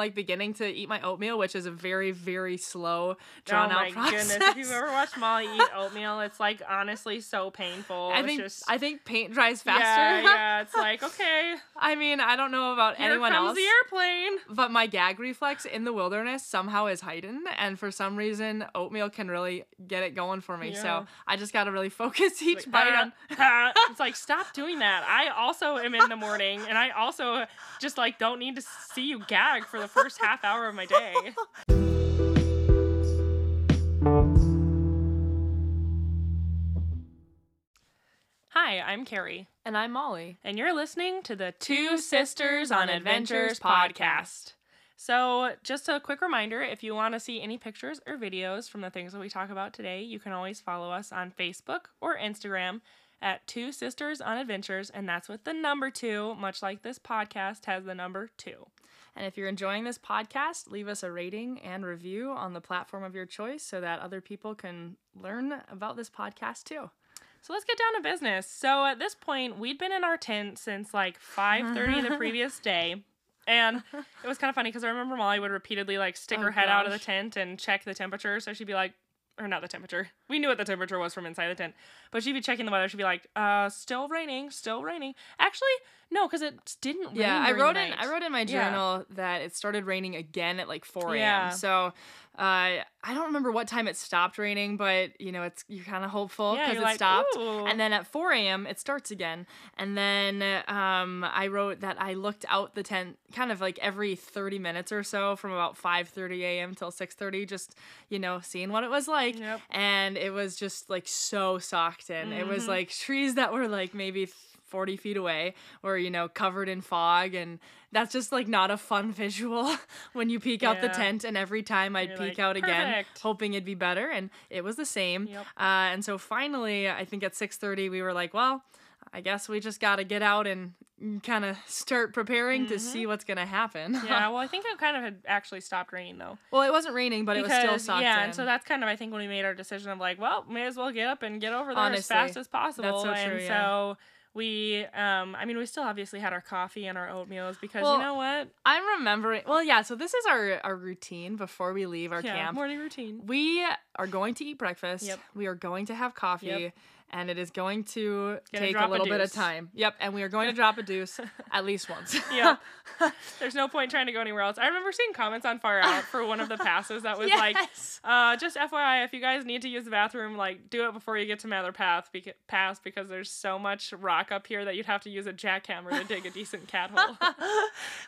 like beginning to eat my oatmeal, which is a very, very slow, drawn oh out my process. goodness! If you've ever watched Molly eat oatmeal, it's like honestly so painful. I think just, I think paint dries faster. Yeah, yeah. It's like okay, I mean, I don't know about here anyone comes else. the airplane. But my gag reflex in the wilderness somehow is heightened, and for some reason, oatmeal can really get it going for me. Yeah. So I just gotta really focus each Like, bite ah, on. ah. it's like stop doing that. I also am in the morning, and I also just like don't need to see you gag for the first half hour of my day. Hi, I'm Carrie, And I'm Molly. and you're listening to the Two Sisters on Adventures podcast. So, just a quick reminder if you want to see any pictures or videos from the things that we talk about today, you can always follow us on Facebook or Instagram at Two Sisters on Adventures, and that's with the number two, much like this podcast has the number two. And if you're enjoying this podcast, leave us a rating and review on the platform of your choice so that other people can learn about this podcast too. So let's get down to business. So at this point, we'd been in our tent since like 5:30 the previous day. And it was kind of funny because I remember Molly would repeatedly like stick Oh, her head out of the tent and check the temperature. So she'd be like, or not the temperature. We knew what the temperature was from inside the tent. But she'd be checking the weather. She'd be like, uh, still raining, still raining. Actually, no, because it didn't rain. Yeah, I wrote in. I wrote in my Yeah. journal that it started raining again at like 4 a.m. Yeah. So uh, I don't remember what time it stopped raining, but you know, it's you're kind of hopeful because it like, stopped. "Ooh." And then at 4 a.m. it starts again. And then um, I wrote that I looked out the tent kind of like every 30 minutes or so from about 5:30 a.m. till 6:30, just you know, seeing what it was like. Yep. And it was just like so socked in. It was Mhm. like trees that were like maybe 40 feet away or you know covered in fog and that's just like not a fun visual when you peek out the tent and every time i'd You're peek like, out again hoping it'd be better and it was the same Yep. uh, and so finally i think at 6.30 we were like well i guess we just gotta get out and kind of start preparing to see what's gonna happen Mm-hmm. Yeah, well, I think it kind of had actually stopped raining though. well it wasn't raining but it was still socked yeah, in. and so that's kind of I think when we made our decision of like, well, may as well get up and get over there Honestly, as fast as possible. That's so and true, yeah. so we, um, I mean, we still obviously had our coffee and our oatmeals because Well, you know what? i'm remembering well yeah so this is our, our routine before we leave our yeah, camp morning routine. We are going to eat breakfast. Yep. We are going to have coffee. Yep. And it is going to Gonna take a drop a little bit of time. Yep. And we are going to drop a deuce at least once. Yeah, there's no point trying to go anywhere else. I remember seeing comments on Far Out for one of the passes that was like, uh, just FYI, if you guys need to use the bathroom, like do it before you get to Mather Path, beca- Pass because there's so much rock up here that you'd have to use a jackhammer to dig a decent cat hole.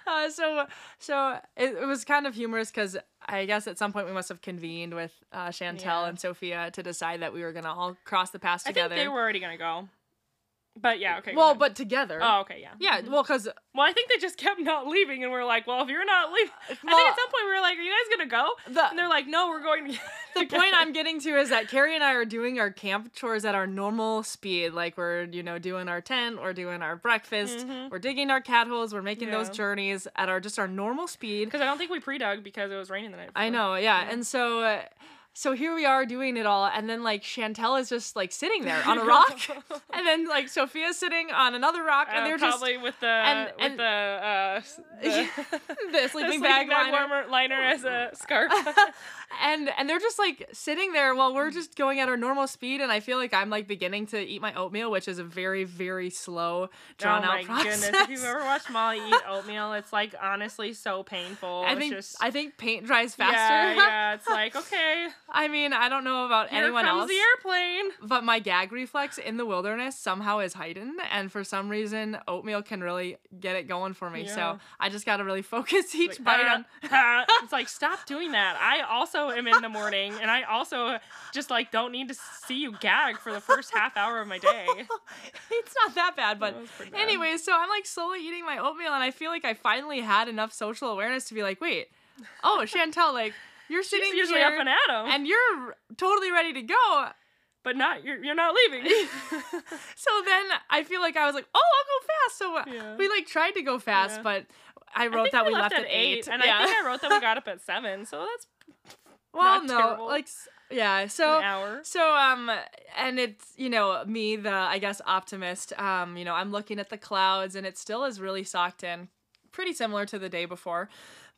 uh, so so it, it was kind of humorous because I guess at some point we must have convened with uh, Chantel Yeah. and Sophia to decide that we were going to all cross the pass I together. think they were already gonna go, but yeah, okay. well, but together. oh, okay, yeah, yeah. Well, because Well, I think they just kept not leaving, and we're like, well, if you're not leaving, I think at some point we were like, are you guys gonna go? The- and they're like, no, we're going to. the point I'm getting to is that Carrie and I are doing our camp chores at our normal speed. Like we're, you know, doing our tent, we're doing our breakfast, we're digging our cat holes, we're making those Mm-hmm. Journeys at our just our normal speed. Because I don't think we pre-dug because it was raining the night. Before. I know, yeah. And so uh, so here we are doing it all and then like Chantel is just like sitting there on a rock and then like Sophia's sitting on another rock and Uh, they're just probably with the and- with and- the, uh, the, the the sleeping bag, liner. warmer liner as a scarf. and and they're just like sitting there while we're just going at our normal speed and i feel like i'm like beginning to eat my oatmeal which is a very very slow drawn oh out my process goodness! If you've ever watched Molly eat oatmeal, it's like honestly so painful. i think just, i think paint dries faster yeah, yeah. It's like okay, i mean i don't know about here anyone comes else the airplane. but my gag reflex in the wilderness somehow is heightened and for some reason oatmeal can really get it going for me Yeah. so i just gotta really focus each Like, bite on ah. it's like stop doing that. I also am in the morning, and I also just like don't need to see you gag for the first half hour of my day. it's not that bad, but bad. anyway, so I'm like slowly eating my oatmeal, and I feel like I finally had enough social awareness to be like, wait, oh Chantel, like you're sitting She's usually here up and at 'em, and you're totally ready to go. but not you're you're not leaving. So then I feel like I was like, oh, I'll go fast. So uh, Yeah. we like tried to go fast, Yeah. but I wrote that we left, at eight, and yeah. I think I wrote that we got up at seven. So that's well, not no, terrible. like s- yeah. So an hour. So um and it's you know me the I guess optimist um you know I'm looking at the clouds and it still is really socked in pretty similar to the day before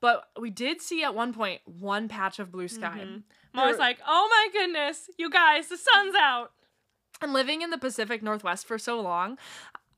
But we did see at one point one patch of blue sky. Mhm. Mom was like, "Oh my goodness, you guys, the sun's out." And living in the Pacific Northwest for so long,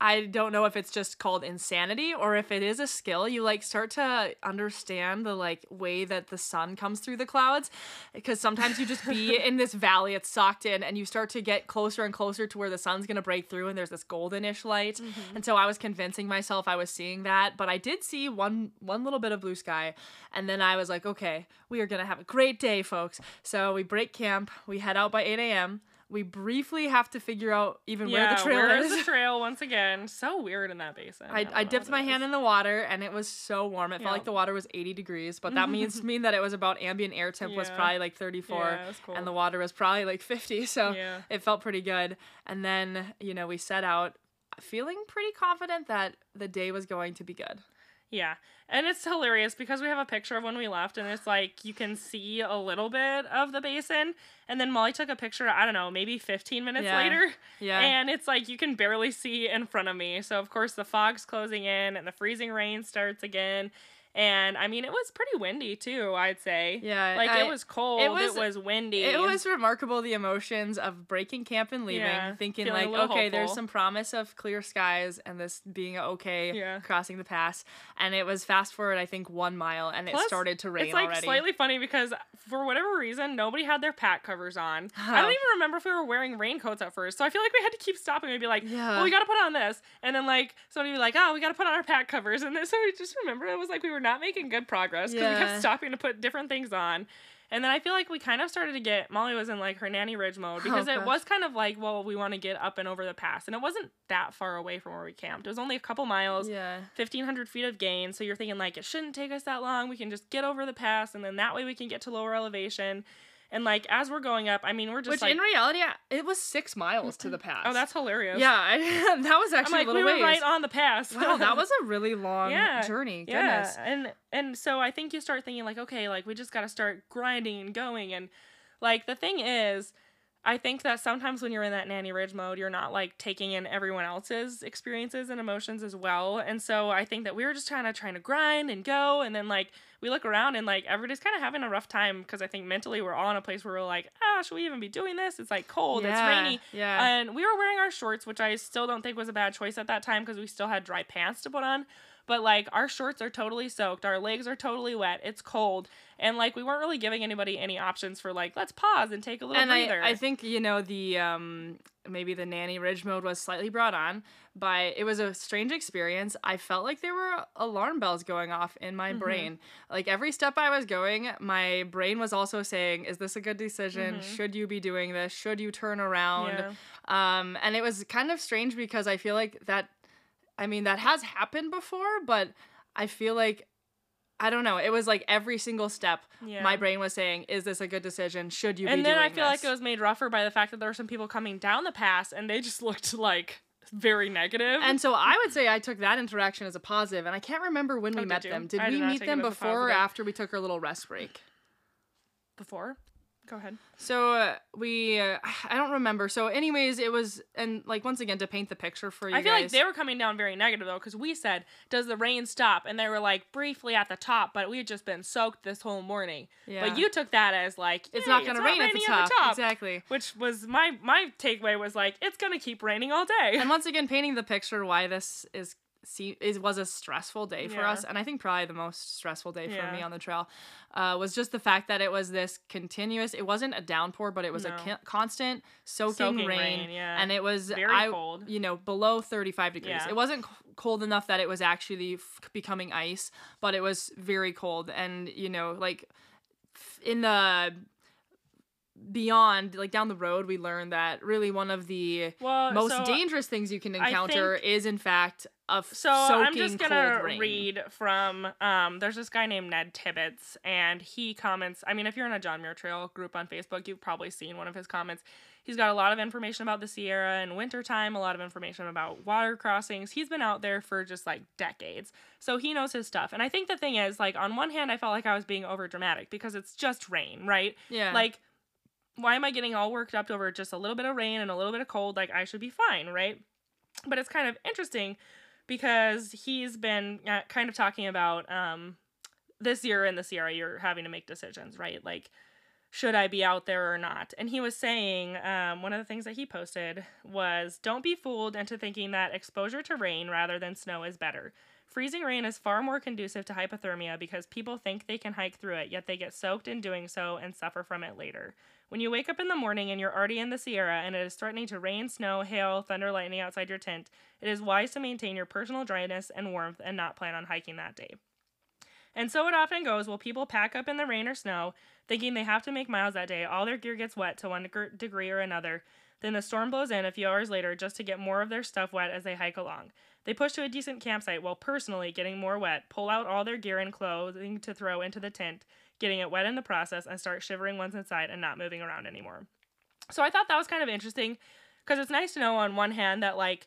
I don't know if it's just called insanity or if it is a skill. You like start to understand the like way that the sun comes through the clouds because sometimes you just be in this valley, it's socked in, and you start to get closer and closer to where the sun's gonna break through, and there's this goldenish light. Mm-hmm. And so I was convincing myself I was seeing that, but I did see one one little bit of blue sky, and then I was like, okay, we are gonna have a great day, folks. So we break camp, we head out by 8 a.m. We briefly have to figure out even where the trail is. where is. the trail once again? So weird in that basin. I, don't I dipped my it hand in the water and it was so warm. It Yeah. felt like the water was 80 degrees, but that means mean that it was about ambient air temp was probably like 34 Yeah, cool. and the water was probably like 50. So Yeah. it felt pretty good. And then, you know, we set out feeling pretty confident that the day was going to be good. Yeah. And it's hilarious because we have a picture of when we left and it's like you can see a little bit of the basin and then Molly took a picture, I don't know, maybe 15 minutes Yeah. later. Yeah. And it's like you can barely see in front of me. So of course the fog's closing in and the freezing rain starts again. And I mean it was pretty windy too, I'd say. Yeah, Like I- it was cold, it was- was, windy. It was remarkable the emotions of breaking camp and leaving, Yeah, thinking like, okay, there's some promise of clear skies and this being okay Yeah. crossing the pass. And it was fast forward, I think, one mile, and Plus, it started to rain It's like already. slightly funny because for whatever reason, nobody had their pack covers on. I Oh. don't even remember if we were wearing raincoats at first. So I feel like we had to keep stopping and be like, Yeah. well, we got to put on this. And then like somebody would be like, oh, we got to put on our pack covers. And then so we just remember it was like we were not making good progress because we kept stopping to put different things on. And then I feel like we kind of started to get Molly was in like her nanny ridge mode oh, because it Oh, gosh. was kind of like, well, we want to get up and over the pass. And it wasn't that far away from where we camped. It was only a couple miles. yeah. 1500 feet of gain so you're thinking like it shouldn't take us that long we can just get over the pass and then that way we can get to lower elevation and like as we're going up i mean we're just Which like in reality, it was six miles to the pass. oh that's hilarious yeah. I, that was i'm actually like a we little were ways. right on the pass wow, that was a really long Yeah, journey. yeah and and so i think you start thinking like okay like we just got to start grinding and going and like the thing is I think that sometimes when you're in that nanny ridge mode, you're not like taking in everyone else's experiences and emotions as well. And so I think that we were just kind of trying to grind and go. And then like we look around and like everybody's kind of having a rough time because I think mentally we're all in a place where we're like, ah, should we even be doing this? It's like cold, it's rainy. yeah. And we were wearing our shorts, which I still don't think was a bad choice at that time because we still had dry pants to put on. But like our shorts are totally soaked, our legs are totally wet, it's cold, and like we weren't really giving anybody any options for like let's pause and take a little and breather. I, I think you know the um maybe the nanny ridge mode was slightly brought on but it was a strange experience i felt like there were alarm bells going off in Mm-hmm. my brain like every step i was going my brain was also saying is this a good decision should you be doing this should you turn around Mm-hmm. Yeah. um and it was kind of strange because i feel like that i mean that has happened before but i feel like I don't know. It was like every single step, Yeah. my brain was saying, "Is this a good decision? Should you?" be and then I feel like it was made rougher by the fact that there were some people coming down the pass and they just looked like very negative. And so I would say I took that interaction as a positive, and I can't remember when oh, we Oh, did met you? them. Did I we did meet them it as a before or after we took our little rest break? before, go ahead. So uh, we, uh, I don't remember. So, anyways, it was, and like once again to paint the picture for you I feel like they were coming down very negative though, because we said, "Does the rain stop?" And they were like briefly at the top, but we had just been soaked this whole morning. Yeah. But you took that as like it's "Hey, not going to rain at the raining top. Exactly. Which was my my takeaway was like it's gonna keep raining all day. And once again, painting the picture why this is. See, is was a stressful day for Yeah. us, and I think probably the most stressful day for Yeah. me on the trail uh, was just the fact that it was this continuous. It wasn't a downpour, but it was a No. con- constant soaking, Soaking rain, rain, yeah. and it was Very I, cold. You know, below thirty five degrees. Yeah. It wasn't c- cold enough that it was actually f- becoming ice, but it was very cold, and you know, like f- in the beyond like down the road we learned that really one of the Well, most so- dangerous things you can encounter is in fact a f- So I'm just gonna read from um there's this guy named Ned Tibbits and he comments I mean if you're in a John Muir Trail group on Facebook you've probably seen one of his comments. He's got a lot of information about the Sierra in wintertime, a lot of information about water crossings. He's been out there for just like decades. So he knows his stuff. And I think the thing is like on one hand I felt like I was being over dramatic because it's just rain, right? Yeah. Like why am I getting all worked up over just a little bit of rain and a little bit of cold? Like I should be fine, right? But it's kind of interesting because he's been uh, kind of talking about um, this year in the Sierra, you're having to make decisions, right? Like, should I be out there or not? And he was saying, um, one of the things that he posted was, don't be fooled into thinking that exposure to rain rather than snow is better. Freezing rain is far more conducive to hypothermia because people think they can hike through it, yet they get soaked in doing so and suffer from it later. When you wake up in the morning and you're already in the Sierra and it is threatening to rain, snow, hail, thunder, lightning outside your tent, it is wise to maintain your personal dryness and warmth and not plan on hiking that day. And so it often goes while people pack up in the rain or snow, thinking they have to make miles that day. All their gear gets wet to one degree or another. Then the storm blows in a few hours later just to get more of their stuff wet as they hike along. They push to a decent campsite while personally getting more wet, pull out all their gear and clothing to throw into the tent, getting it wet in the process, and start shivering once inside and not moving around anymore. So I thought that was kind of interesting because it's nice to know on one hand that, like,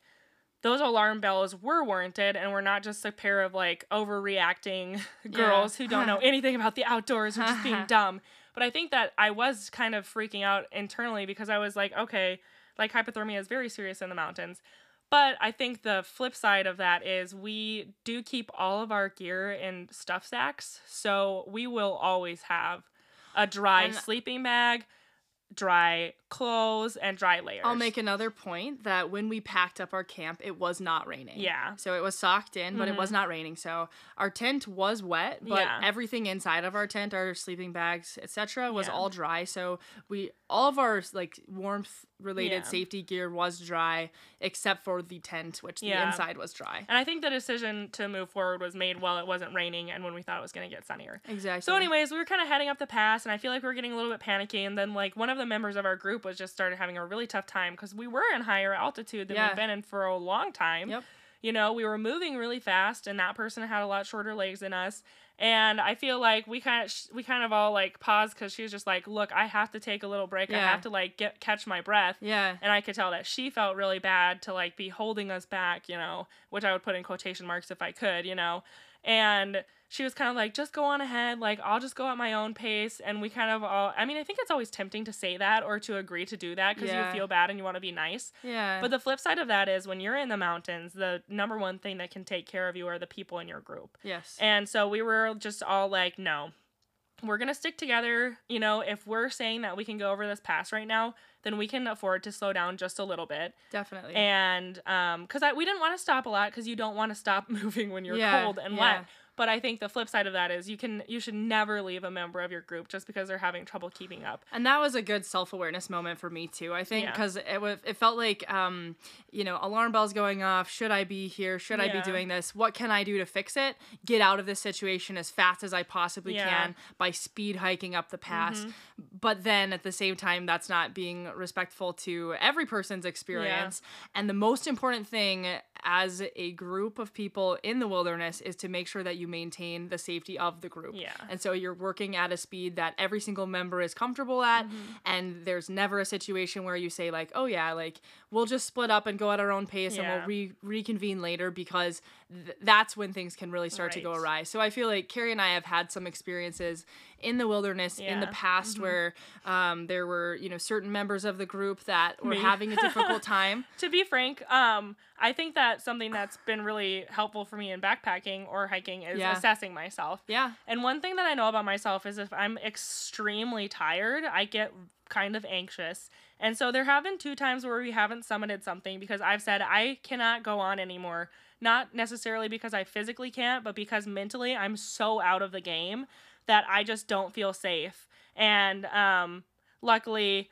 those alarm bells were warranted and we're not just a pair of like overreacting girls yeah. who don't know anything about the outdoors or just being dumb. But I think that I was kind of freaking out internally because I was like, okay, like hypothermia is very serious in the mountains. But I think the flip side of that is we do keep all of our gear in stuff sacks. So we will always have a dry and sleeping bag, dry clothes and dry layers. I'll make another point that when we packed up our camp, it was not raining. Yeah. So it was socked in, but mm-hmm. it was mm-hmm. not raining. So our tent was wet, but yeah. everything inside of our tent, our sleeping bags, etc., was yeah. all dry. So we all of our like warmth related yeah. safety gear was dry except for the tent which the inside was dry. And I think the decision to move forward was made while it wasn't raining and when we thought it was going to get sunnier. Exactly. So anyways, we were kind of heading up the pass and I feel like we were getting a little bit panicky and then like one of the members of our group group was just started having a really tough time because we were in higher altitude than yeah. we've been in for a long time. Yep. You know, we were moving really fast, and that person had a lot shorter legs than us. And I feel like we kind of we kind of all like paused because she was just like, "Look, I have to take a little break. Yeah. I have to like get catch my breath." Yeah. And I could tell that she felt really bad to like be holding us back, you know, which I would put in quotation marks if I could, you know. And she was kind of like, just go on ahead. Like, I'll just go at my own pace. And we kind of all, I mean, I think it's always tempting to say that or to agree to do that because yeah. you feel bad and you want to be nice. Yeah. But the flip side of that is when you're in the mountains, the number one thing that can take care of you are the people in your group. Yes. And so we were just all like, no, we're going to stick together. You know, if we're saying that we can go over this pass right now, then we can afford to slow down just a little bit. Definitely. And um, because I we didn't want to stop a lot because you don't want to stop moving when you're yeah, cold and yeah. wet. But I think the flip side of that is you can you should never leave a member of your group just because they're having trouble keeping up. And that was a good self awareness moment for me too. I think because yeah. it was it felt like um you know alarm bells going off. Should I be here? Should yeah. I be doing this? What can I do to fix it? Get out of this situation as fast as I possibly yeah. can by speed hiking up the pass. Mm-hmm. But then at the same time, that's not being respectful to every person's experience. And the most important thing as a group of people in the wilderness is to make sure that you maintain the safety of the group. Yeah. And so you're working at a speed that every single member is comfortable at mm-hmm. and there's never a situation where you say like, "Oh yeah, like we'll just split up and go at our own pace yeah. and we'll re- reconvene later because th- that's when things can really start right. to go awry." So I feel like Carrie and I have had some experiences in the wilderness yeah. in the past mm-hmm. where um, there were, you know, certain members of the group that were Me. having a difficult time. to be frank, um I think that something that's been really helpful for me in backpacking or hiking is yeah. assessing myself. Yeah. And one thing that I know about myself is if I'm extremely tired, I get kind of anxious. And so there have been two times where we haven't summited something because I've said I cannot go on anymore. Not necessarily because I physically can't, but because mentally I'm so out of the game that I just don't feel safe. And um, luckily,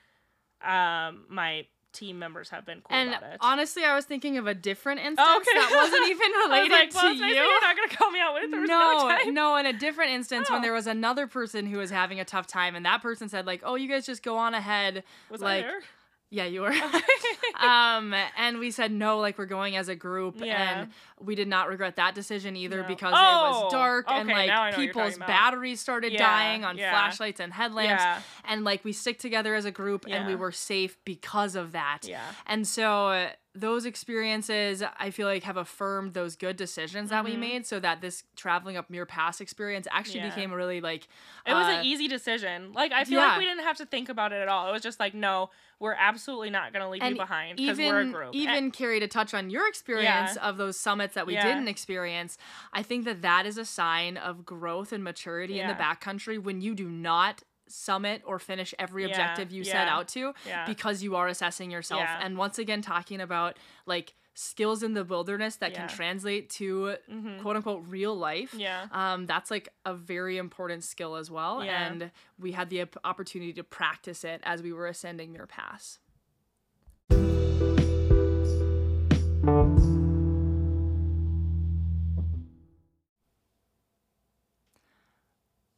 um, my team members have been cool and about it. Honestly, I was thinking of a different instance oh, okay. that wasn't even related like, well, to you. You're not gonna call me out with no, no. In a different instance, oh. when there was another person who was having a tough time, and that person said like, "Oh, you guys just go on ahead." Was like, I there? Yeah, you were. um, and we said no, like we're going as a group, yeah. and we did not regret that decision either no. because oh, it was oh, dark okay, and like people's batteries started yeah, dying on yeah. flashlights and headlamps, and like we stick together as a group and we were safe because of that. Yeah. And so those experiences I feel like have affirmed those good decisions that we Mhm. made so that this traveling up Muir Pass experience actually Yeah. became a really like It was uh, an easy decision. Like I feel yeah. like we didn't have to think about it at all. It was just like, no, we're absolutely not gonna leave you behind because we're a group. even And- Carrie to touch on your experience of those summits that we Yeah. didn't experience i think that that is a sign of growth and maturity in the backcountry when you do not summit or finish every Yeah, objective you set out to yeah. because you are assessing yourself Yeah. and once again talking about like skills in the wilderness that Yeah. can translate to Mhm. quote unquote real life Yeah. um, that's like a very important skill as well Yeah. and we had the opportunity to practice it as we were ascending Muir Pass.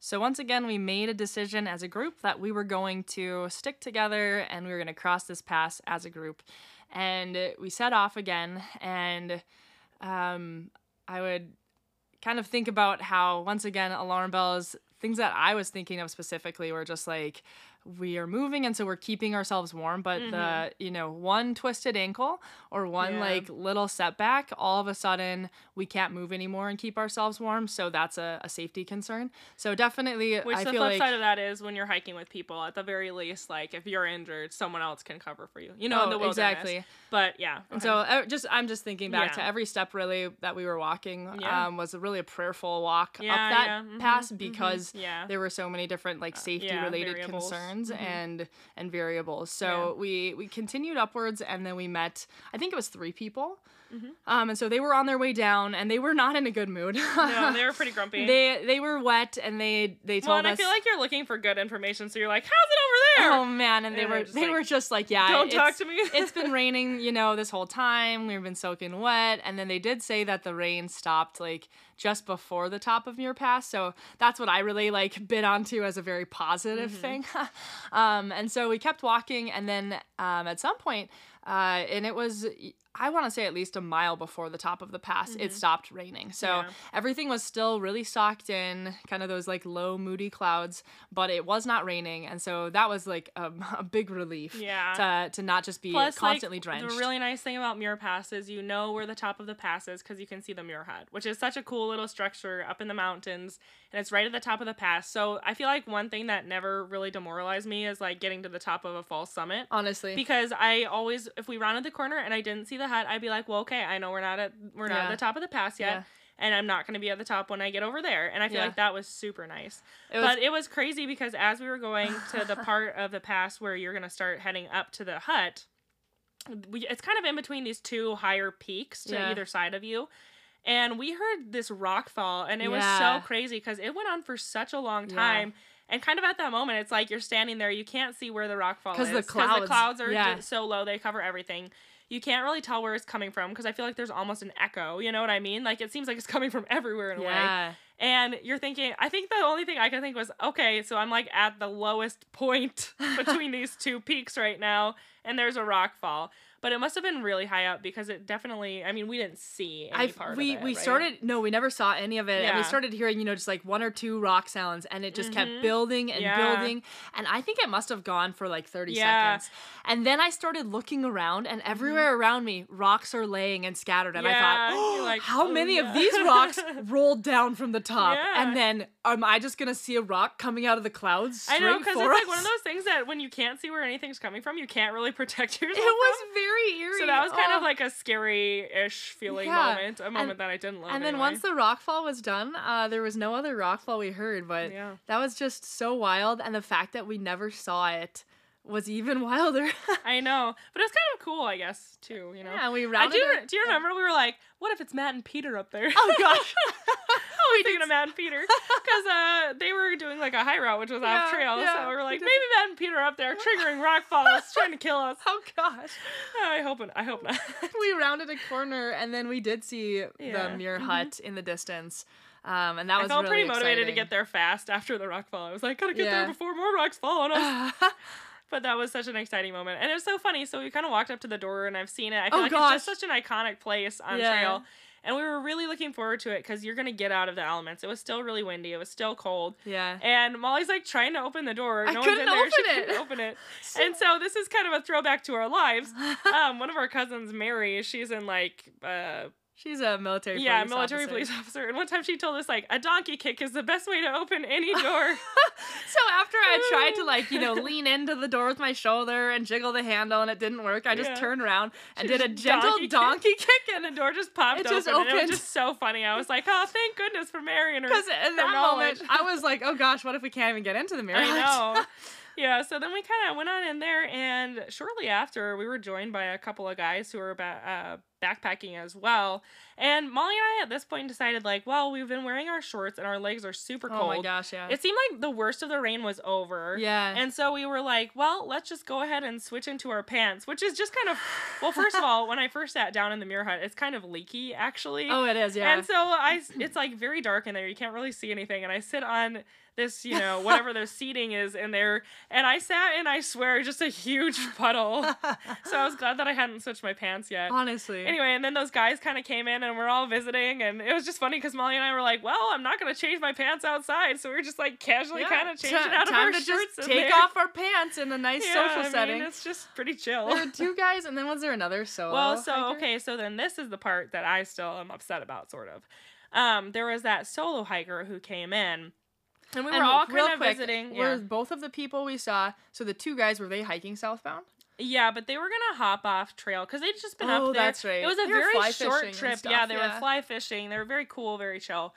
So once again, we made a decision as a group that we were going to stick together and we were going to cross this pass as a group. And we set off again, and um, I would kind of think about how once again alarm bells things that i was thinking of specifically were just like we are moving and so we're keeping ourselves warm but the you know one twisted ankle or one Yeah. like little setback all of a sudden we can't move anymore and keep ourselves warm so that's a, a safety concern so definitely Which i the feel flip like side of that is when you're hiking with people, at the very least, like if you're injured, someone else can cover for you. You know, in Oh, the wilderness. exactly. But yeah. And so uh, just I'm just thinking back to every step really that we were walking Yeah. um, was a really a prayerful walk Yeah, up that yeah, mhm, pass mhm, because yeah. there were so many different like safety yeah, related variables. concerns Mhm. and and variables. So we we continued upwards and then we met I think it was three people. Mhm. Um, and so they were on their way down and they were not in a good mood. no, they were pretty grumpy. they they were wet and they they told us well, and I feel like you're looking for good information, so you're like, "How's it over there?" Oh man, and they And were just like, were just like, yeah, Don't talk to me. it's been raining, you know, this whole time. We've been soaking wet, and then they did say that the rain stopped like just before the top of Muir Pass. So that's what I really like bit onto as a very positive Mm-hmm. thing. um, and so we kept walking, and then um, at some point, uh, and it was. I want to say at least a mile before the top of the pass, it stopped raining. So Mm-hmm. Yeah. everything was still really socked in, kind of those like low, moody clouds, but it was not raining. And so that was like a, a big relief Yeah. to, to not just be Plus, constantly like, drenched. The really nice thing about Muir Pass is you know where the top of the pass is because you can see the Muir Hut, which is such a cool little structure up in the mountains, and it's right at the top of the pass. So I feel like one thing that never really demoralized me is like getting to the top of a false summit. Honestly. Because I always, if we rounded the corner and I didn't see the hut, I'd be like, "Well, okay, I know we're not at we're not Yeah. at the top of the pass yet, Yeah. and I'm not going to be at the top when I get over there." And I feel Yeah. like that was super nice. It was- but it was crazy because as we were going to the part of the pass where you're going to start heading up to the hut, we, it's kind of in between these two higher peaks to Yeah. either side of you. And we heard this rock fall, and it was so crazy because it went on for such a long Yeah. And kind of at that moment, it's like you're standing there, you can't see where the rock fall is 'Cause the the clouds, are yeah. so low, they cover everything. You can't really tell where it's coming from because I feel like there's almost an echo. You know what I mean? Like it seems like it's coming from everywhere in a way. Yeah. And you're thinking, I think the only thing I could think was, okay, so I'm like at the lowest point between these two peaks right now, and there's a rock fall. But it must have been really high up because it definitely, I mean, we didn't see any I part we of it. we right? started no we never saw any of it and we started hearing you know just like one or two rock sounds and it just kept Mhm. building and Yeah. building and I think it must have gone for like 30 Yeah. seconds and then I started looking around and everywhere around me rocks are laying and scattered and I thought oh, like, how "Oh, many yeah." of these rocks rolled down from the top Yeah. and then am I just gonna see a rock coming out of the clouds I know, because it's like one of those things that when you can't see where anything's coming from, you can't really protect yourself. it was from. very eerie So that was kind Oh. of like a scary-ish feeling Yeah. moment, a moment that I didn't love. And then anyway. once the rock fall was done, uh, there was no other rock fall we heard, but Yeah. that was just so wild. And the fact that we never saw it was even wilder. I know, but it was kind of cool, I guess, too. You know. yeah, we rounded. I do. it- Do you remember we were like, "What if it's Matt and Peter up there?" Oh gosh. I was thinking of Matt and Peter because uh, they were doing like a high route, which was Yeah, off trail. yeah, so we were like, we maybe Matt and Peter are up there triggering rock falls, trying to kill us. oh gosh. I hope. I hope not. We rounded a corner and then we did see Yeah. the Muir Mhm. Hut in the distance. Um, and that was. I was felt really pretty motivated to get there fast after the rock fall. I was like, gotta get Yeah. there before more rocks fall on us. But that was such an exciting moment. And it was so funny. So we kind of walked up to the door and I've seen it. I feel Oh, like gosh. it's just such an iconic place on Yeah. trail. And we were really looking forward to it because you're gonna get out of the elements. It was still really windy. It was still cold. Yeah. And Molly's like trying to open the door. I No couldn't one's in there. She open it. couldn't open it. and so this is kind of a throwback to our lives. Um, one of our cousins, Mary, she's in like uh, She's a military. yeah, police military officer. police officer. And one time she told us like a donkey kick is the best way to open any door. So after I tried to like you know lean into the door with my shoulder and jiggle the handle and it didn't work, I just Yeah. turned around and She did a gentle donkey donkey, kicked. kick, and the door just popped It open. just And it was opened. just so funny. I was like, oh, thank goodness for Mary and her. because in that moment. I was like, oh gosh, what if we can't even get into the Muir? I know. Yeah, so then we kind of went on in there, and shortly after, we were joined by a couple of guys who were about uh, backpacking as well. And Molly and I, at this point, decided, like, well, we've been wearing our shorts and our legs are super cold. Oh my gosh, yeah. It seemed like the worst of the rain was over. yeah. And so we were like, well, let's just go ahead and switch into our pants, which is just kind of, well, first of all, when I first sat down in the Muir hut, it's kind of leaky, actually. oh, it is. Yeah. And so I, it's like very dark in there. You can't really see anything. And I sit on this, you know, whatever the seating is in there, and I sat and I swear just a huge puddle. so I was glad that I hadn't switched my pants yet. Honestly. Anyway, and then those guys kind of came in and we're all visiting, and it was just funny because Molly and I were like, "Well, I'm not gonna change my pants outside," so we were just like casually Yeah, kind of changing ti- out of time our just take off our pants in a nice Yeah, social I mean, setting. it's just pretty chill. There were two guys, and then was there another solo? Well, so hiker? okay, so then this is the part that I still am upset about, sort of. Um, there was that solo hiker who came in, and we were And all kind of quick, visiting. Were Yeah. both of the people we saw? So the two guys were they hiking southbound? Yeah, but they were gonna hop off trail because they'd just been Oh, up there. that's right. It was a They very short trip. stuff, yeah, they were fly fishing. They were very cool, very chill.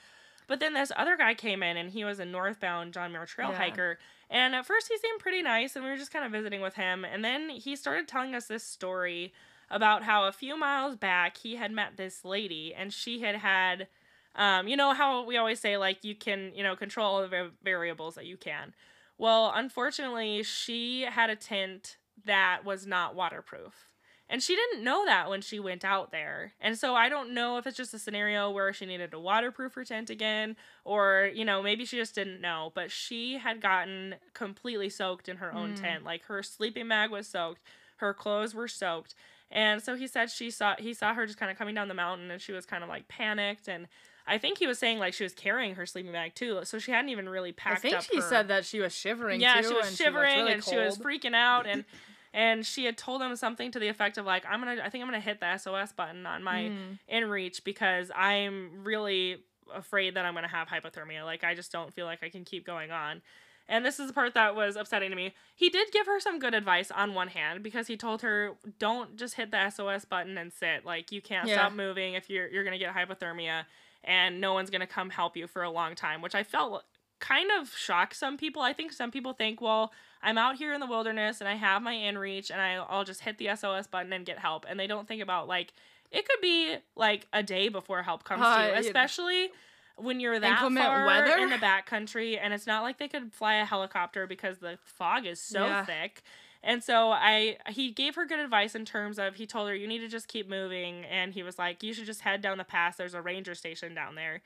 But then this other guy came in, and he was a northbound John Muir Trail Yeah. hiker. And at first, he seemed pretty nice, and we were just kind of visiting with him. And then he started telling us this story about how a few miles back he had met this lady, and she had had, um, you know how we always say like you can you know control all the variables that you can. Well, unfortunately, she had a tent that was not waterproof. And she didn't know that when she went out there. And so I don't know if it's just a scenario where she needed to waterproof her tent again, or, you know, maybe she just didn't know. But she had gotten completely soaked in her own Mm. tent. Like her sleeping bag was soaked, her clothes were soaked. And so he said she saw he saw her just kind of coming down the mountain and she was kind of like panicked and I think he was saying like she was carrying her sleeping bag too, so she hadn't even really packed I think she her- said that she was shivering. yeah, too, she was shivering really and she was freaking out and and she had told him something to the effect of like I'm gonna I think I'm gonna hit the SOS button on my Mm. inReach because I'm really afraid that I'm gonna have hypothermia. Like I just don't feel like I can keep going on. And this is the part that was upsetting to me. He did give her some good advice on one hand because he told her don't just hit the SOS button and sit. Like you can't Yeah. stop moving if you're you're gonna get hypothermia and no one's gonna come help you for a long time, which I felt kind of shocked some people. I think some people think, well, I'm out here in the wilderness and I have my inReach and I, I'll just hit the SOS button and get help. And they don't think about like it could be like a day before help comes Uh, to you, especially when you're that far weather? in the backcountry and it's not like they could fly a helicopter because the fog is so Yeah. thick. And so I he gave her good advice in terms of he told her you need to just keep moving and he was like you should just head down the pass there's a ranger station down there.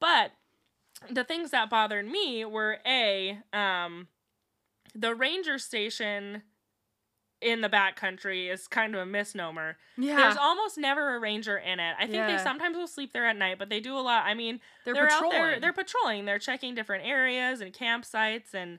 But the things that bothered me were a um the ranger station in the backcountry is kind of a misnomer. Yeah, There's almost never a ranger in it. I think they sometimes will sleep there at night, but they do a lot. I mean, they're, they're, patrolling. there. They're patrolling. They're checking different areas and campsites, and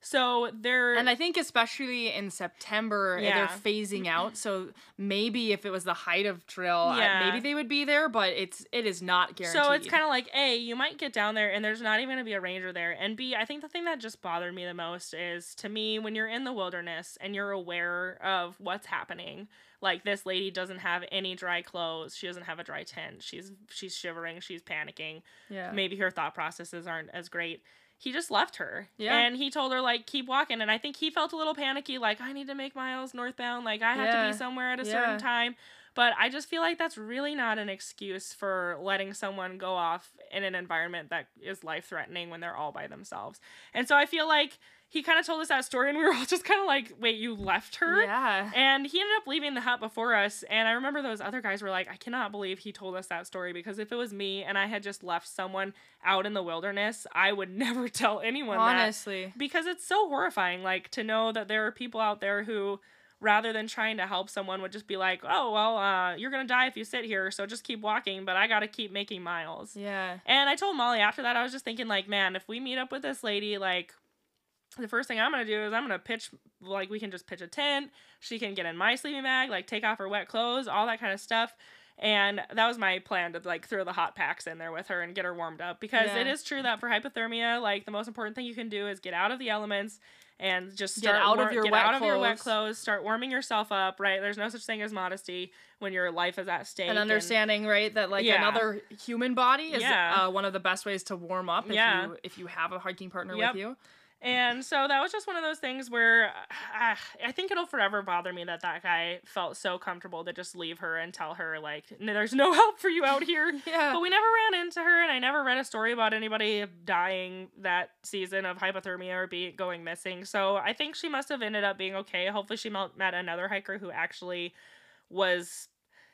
so they're. and I think especially in September Yeah. they're phasing out. So maybe if it was the height of trail, Yeah. maybe they would be there. But it's it is not guaranteed. So it's kind of like A, you might get down there and there's not even gonna be a ranger there. And B, I think the thing that just bothered me the most is to me when you're in the wilderness and you're aware of what's happening. Like this lady doesn't have any dry clothes. She doesn't have a dry tent. She's she's shivering. She's panicking. yeah. Maybe her thought processes aren't as great. He just left her. Yeah. And he told her like keep walking. And I think he felt a little panicky, like I need to make miles northbound. Like I have to be somewhere at a Yeah. certain time. But I just feel like that's really not an excuse for letting someone go off in an environment that is life threatening when they're all by themselves. And so I feel like he kind of told us that story and we were all just kind of like, wait, you left her? Yeah. And he ended up leaving the hut before us. And I remember those other guys were like, I cannot believe he told us that story because if it was me and I had just left someone out in the wilderness, I would never tell anyone that Honestly. because it's so horrifying like to know that there are people out there who rather than trying to help someone would just be like, oh, well, uh, you're going to die if you sit here, so just keep walking, but I got to keep making miles. Yeah. And I told Molly after that, I was just thinking, like, man, if we meet up with this lady, like, the first thing I'm gonna do is I'm gonna pitch like we can just pitch a tent. She can get in my sleeping bag, like take off her wet clothes, all that kind of stuff. And that was my plan to like throw the hot packs in there with her and get her warmed up because Yeah. it is true that for hypothermia, like the most important thing you can do is get out of the elements and just Get start out of your get wet out of your wet clothes. start warming yourself up, right? There's no such thing as modesty when your life is at stake. and understanding right that like Yeah. another human body is Yeah. uh, one of the best ways to warm up if you if you have a hiking partner Yep. with you And so that was just one of those things where uh, I think it'll forever bother me that that guy felt so comfortable to just leave her and tell her like there's no help for you out here. yeah But we never ran into her, and I never read a story about anybody dying that season of hypothermia or be going missing. So I think she must have ended up being okay. Hopefully, she met met another hiker who actually was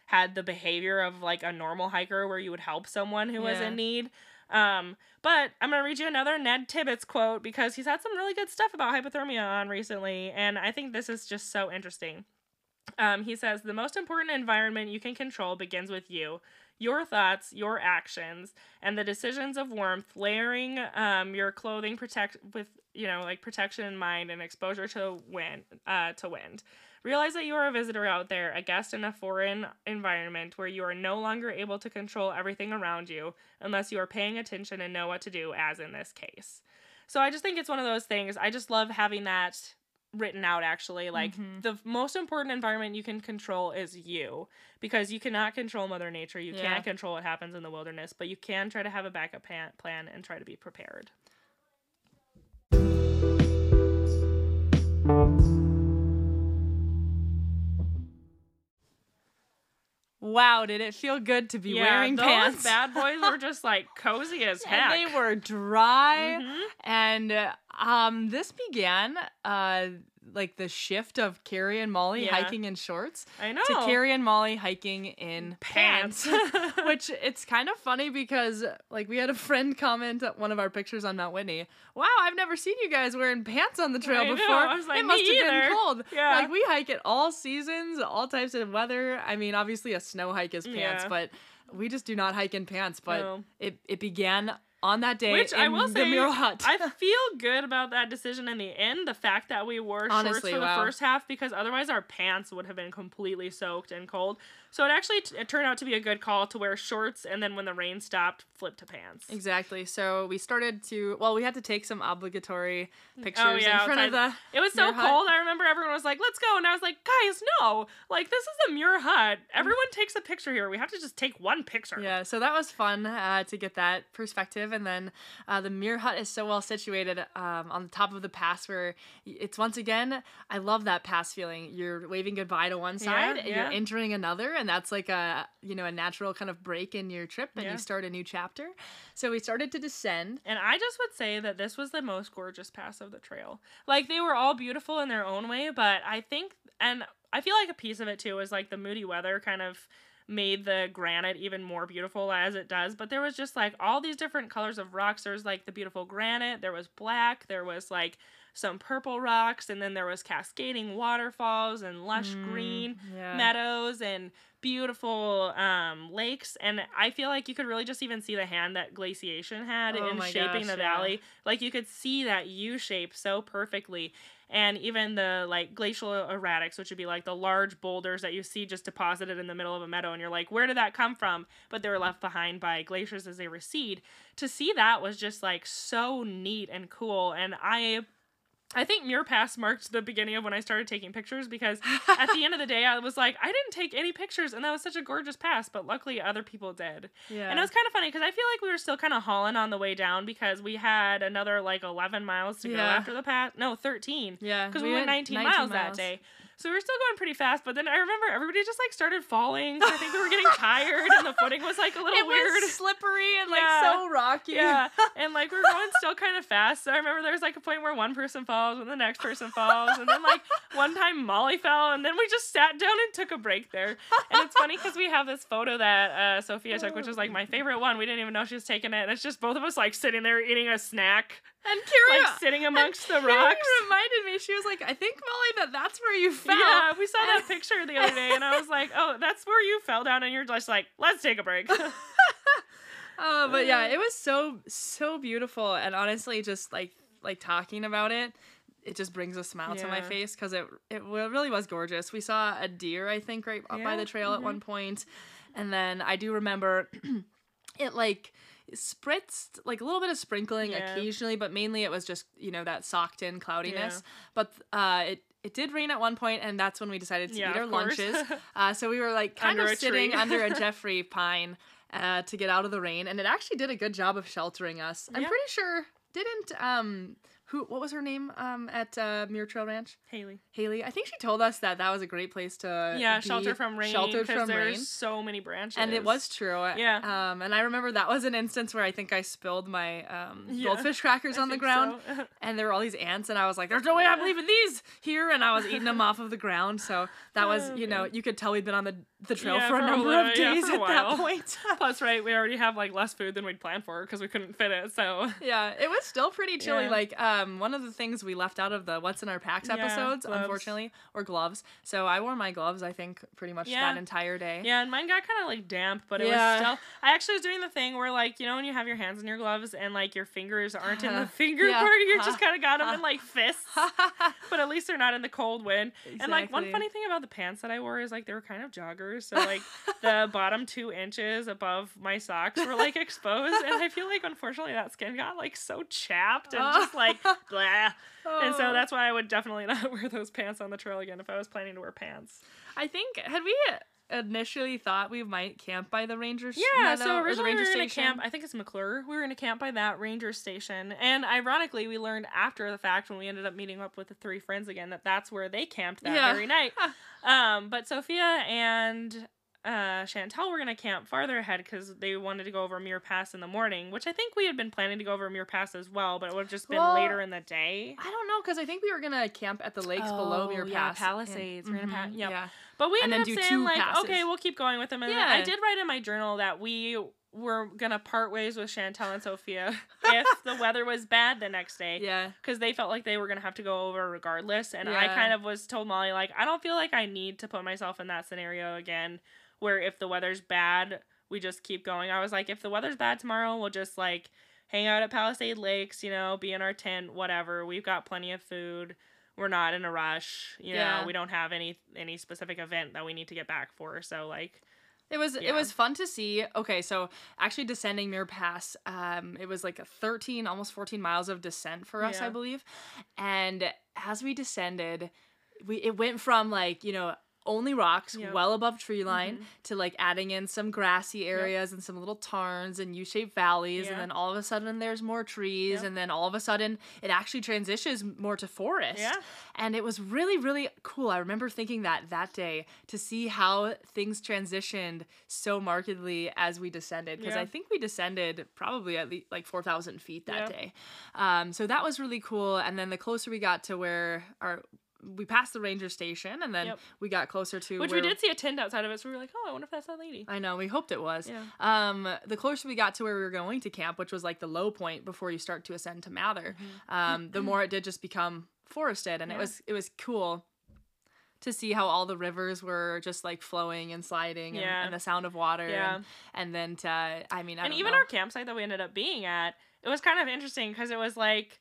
had the behavior of like a normal hiker where you would help someone who was in need. Um, but I'm gonna read you another Ned Tibbits quote because he's had some really good stuff about hypothermia on recently, and I think this is just so interesting. Um, he says the most important environment you can control begins with you, your thoughts, your actions, and the decisions of warmth. Layering um, your clothing protect with you know like protection in mind and exposure to wind uh, to wind. Realize that you are a visitor out there, a guest in a foreign environment where you are no longer able to control everything around you unless you are paying attention and know what to do, as in this case. So I just think it's one of those things. I just love having that written out actually. Like Mhm. the most important environment you can control is you because you cannot control Mother Nature. You Yeah. can't control what happens in the wilderness, but you can try to have a backup plan and try to be prepared. Wow did it feel good to be yeah, wearing those pants bad boys were just like cozy as heck. and they were dry Mhm. and um this began uh like the shift of Carrie and Molly Yeah. hiking in shorts I know. to Carrie and Molly hiking in pants. Pants. Which it's kind of funny because like we had a friend comment at one of our pictures on Mount Whitney. Wow, I've never seen you guys wearing pants on the trail I know. before. I was like, it must "Me have either." been cold. Yeah. Like we hike it all seasons, all types of weather. I mean, obviously a snow hike is pants, Yeah. but we just do not hike in pants. But No. it, it began on that day Which I will the say. I feel good about that decision in the end. The fact that we wore Honestly, shorts for the first half because otherwise our pants would have been completely soaked and cold. So it actually t- it turned out to be a good call to wear shorts and then when the rain stopped, flip to pants. Exactly. So we started to well, we had to take some obligatory pictures Oh, yeah, in front of the. It was so Muir Hut. cold. I remember everyone was like, "Let's go," and I was like, "Guys, no! Like this is the Muir Hut. Everyone takes a picture here. We have to just take one picture." Yeah, so that was fun uh, to get that perspective. And then uh, the Muir Hut is so well situated um, on the top of the pass where it's once again, I love that pass feeling. You're waving goodbye to one side and yeah. you're entering another. And that's like a, you know, a natural kind of break in your trip and Yeah. you start a new chapter. So we started to descend. And I just would say that this was the most gorgeous pass of the trail. Like they were all beautiful in their own way, but I think and I feel like a piece of it too was like the moody weather kind of made the granite even more beautiful as it does. But there was just like all these different colors of rocks. There was like the beautiful granite, there was black, there was like some purple rocks, and then there was cascading waterfalls and lush Mm, green yeah. meadows and beautiful um, lakes and i feel like you could really just even see the hand that glaciation had Oh in shaping gosh, the yeah. valley. Like you could see that u shape so perfectly. And even the like glacial erratics which would be like the large boulders that you see just deposited in the middle of a meadow and you're like where did that come from? But they were left behind by glaciers as they recede. To see that was just like so neat and cool and i I think Muir Pass marked the beginning of when I started taking pictures because at the end of the day, I was like, I didn't take any pictures, and that was such a gorgeous pass, but luckily other people did. yeah. And it was kind of funny because I feel like we were still kind of hauling on the way down because we had another like 11 miles to go after the pass. No, 13. yeah. Because we, went 19, miles, that day. So we were still going pretty fast, but then I remember everybody just like started falling. 'cause I think we were getting tired and the footing was like a little It weird. was slippery and Yeah. like so rocky. Yeah, and like we we're going still kind of fast. So I remember there was like a point where one person falls and the next person falls, and then like one time Molly fell, and then we just sat down and took a break there. And it's funny because we have this photo that uh, Sophia took, which is like my favorite one. We didn't even know she was taking it, and it's just both of us like sitting there eating a snack. And Kira, like sitting amongst the Kira rocks. reminded me. She was like, "I think Molly that that's where you fell." Yeah, we saw that picture the other day, and I was like, "Oh, that's where you fell down," and you're just like, "Let's take a break." Oh, but yeah, it was so so beautiful, and honestly, just like like talking about it, it just brings a smile to my face because it it really was gorgeous. We saw a deer, I think, right up by the trail at mhm. one point, and then I do remember it like spritzed like a little bit of sprinkling Yeah. occasionally, but mainly it was just you know that socked in cloudiness. Yeah. But uh, it. It did rain at one point, and that's when we decided to Yeah, eat our lunches. Uh, so we were like kind Under of sitting under a Jeffrey pine uh, to get out of the rain, and it actually did a good job of sheltering us. I'm pretty sure didn't um who what was her name um at uh, Muir Trail Ranch Haley. Haley. I think she told us that that was a great place to Yeah, be shelter from rain. sheltered from rain. so many branches. And it was true. Yeah. Um, and I remember that was an instance where I think I spilled my um, Yeah, goldfish crackers I on the ground, so. and there were all these ants, and I was like, "There's no way I'm leaving these here," and I was eating them off of the ground. So that was, Oh, you know, man. you could tell we'd been on the the trail Yeah, for a for a number of days a at that point. Plus, right, we already have like less food than we'd planned for because we couldn't fit it. So yeah, it was still pretty chilly. Yeah. Like, um, one of the things we left out of the "What's in Our Packs" episodes, unfortunately, or gloves. So I wore my gloves. I think pretty much Yeah. that entire day. yeah, and mine got kind of like damp, but it Yeah. was still. I actually was doing the thing where like you know when you have your hands in your gloves and like your fingers aren't in the finger Yeah. part, you just kind of got them in like fists. but at least they're not in the cold wind. And like one funny thing about the pants that I wore is like they were kind of joggers, so like the bottom two inches above my socks were like exposed, and I feel like unfortunately that skin got like so chapped and just like oh. blah. And so Oh. that's why I would definitely not wear those pants on the trail again if I was planning to wear pants. I think had we initially thought we might camp by the ranger s- Yeah, meadow so originally we were going to station. camp. I think it's McClure. We were going to camp by that ranger station, and ironically, we learned after the fact when we ended up meeting up with the three friends again that that's where they camped that Yeah. very night. Um, but Sophia and uh, Chantel were going to camp farther ahead because they wanted to go over Muir Pass in the morning, which I think we had been planning to go over Muir Pass as well, but it would have just been Well, later in the day. I don't know because I think we were gonna camp at the lakes below Muir Oh, yeah, Pass. Palisades. Pa- Mhm, yep. Yeah. But we And ended then up do saying like, passes. okay, we'll keep going with them. And then I did write in my journal that we were gonna part ways with Chantel and Sophia if the weather was bad the next day. Yeah. Because they felt like they were gonna have to go over regardless, and I kind of was told Molly like, I don't feel like I need to put myself in that scenario again, where if the weather's bad, we just keep going. I was like, if the weather's bad tomorrow, we'll just like hang out at Palisade Lakes, you know, be in our tent, whatever. We've got plenty of food. We're not in a rush, you Yeah. know. We don't have any any specific event that we need to get back for. So like, It was Yeah. it was fun to see. Okay, so actually descending Muir Pass, um, it was like a 13, almost 14 miles of descent for us, I believe. And as we descended, we it went from like, you know, only rocks Yep. well above tree line Mhm. to like adding in some grassy areas and some little tarns and U-shaped valleys Yeah. and then all of a sudden there's more trees Yep. and then all of a sudden it actually transitions more to forest Yeah. and it was really really cool i remember thinking that that day to see how things transitioned so markedly as we descended because Yeah. i think we descended probably at least like 4000 feet that day um, so that was really cool and then the closer we got to where our we passed the ranger station and then Yep. we got closer to which where, we did see a tent outside of it, so we were like, oh, I wonder if that's that lady. I know. We hoped it was. Yeah. Um, the closer we got to where we were going to camp, which was like the low point before you start to ascend to Mather, um, the more it did just become forested, and it was it was cool to see how all the rivers were just like flowing and sliding, and, Yeah. and the sound of water, Yeah. and, and then to I mean, I and even know. our campsite that we ended up being at, it was kind of interesting because it was like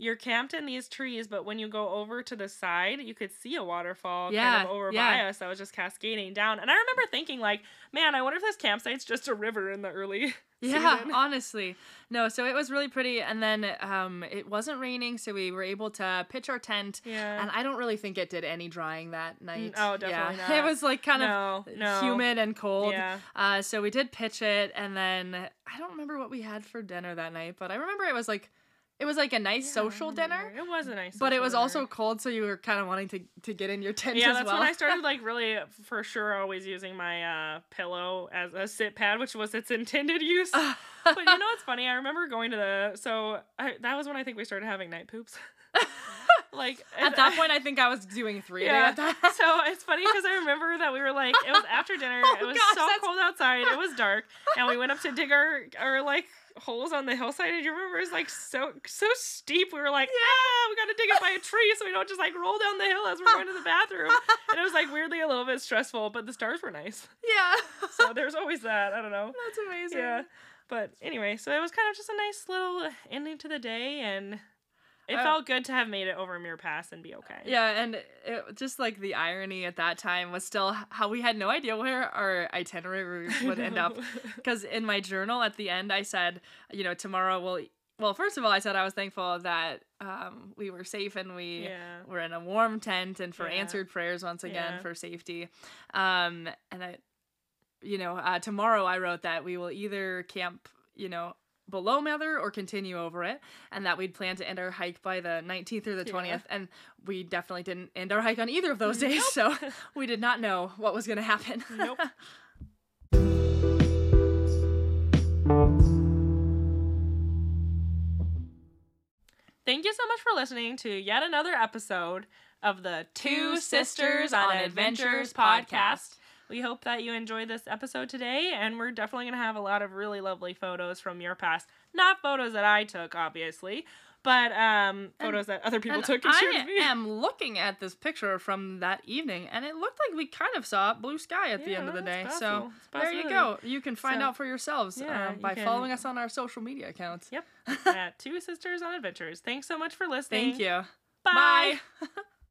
you're camped in these trees, but when you go over to the side, you could see a waterfall Yeah, kind of over yeah. by us that was just cascading down. And I remember thinking, like, man, I wonder if this campsite's just a river in the early Yeah, season. honestly. No, so it was really pretty and then um it wasn't raining, so we were able to pitch our tent. Yeah. And I don't really think it did any drying that night. oh, definitely yeah. not. It was like kind no, of no. humid and cold. Yeah. Uh, so we did pitch it, and then I don't remember what we had for dinner that night, but I remember it was like it was like a nice Yeah, social dinner, It was a nice but it was dinner. also cold, so you were kind of wanting to to get in your tent yeah, as that's well. when I started like really for sure always using my uh, pillow as a sit pad, which was its intended use. but you know what's funny? I remember going to the so I, that was when I think we started having night poops. like at that point, I think I was doing three. Yeah. so it's funny because I remember that we were like, it was after dinner. Oh it was gosh, so that's- cold outside. It was dark, and we went up to dig our our like holes on the hillside. And you remember it was like so so steep. We were like, ah, we gotta dig it by a tree so we don't just like roll down the hill as we're going to the bathroom. And it was like weirdly a little bit stressful, but the stars were nice. Yeah. So there's always that. I don't know. That's amazing. Yeah. But anyway, so it was kind of just a nice little ending to the day and it Uh, felt good to have made it over Muir Pass and be okay. Yeah, and it, just like the irony at that time was still how we had no idea where our itinerary would end up. Because in my journal at the end, I said, you know, tomorrow we'll. Well, first of all, I said I was thankful that um, we were safe and we Yeah. were in a warm tent and for Yeah. answered prayers once again Yeah. for safety. Um, and I, you know, uh, tomorrow I wrote that we will either camp, you know, below Mather or continue over it, and that we'd plan to end our hike by the 19th or the Yeah. 20th. And we definitely didn't end our hike on either of those days, so we did not know what was going to happen. Nope. Thank you so much for listening to yet another episode of the Two Sisters on Adventures podcast. We hope that you enjoyed this episode today, and we're definitely going to have a lot of really lovely photos from Muir Pass. Not photos that I took, obviously, but um, photos that other people And took and shared with me. I am looking at this picture from that evening, and it looked like we kind of saw blue sky at the end of the day. So possible. It's a there you go. You can find So, out for yourselves yeah, um, by can- following us on our social media accounts. Yep. at Two Sisters on Adventures. Thanks so much for listening. Thank you. Bye. Bye.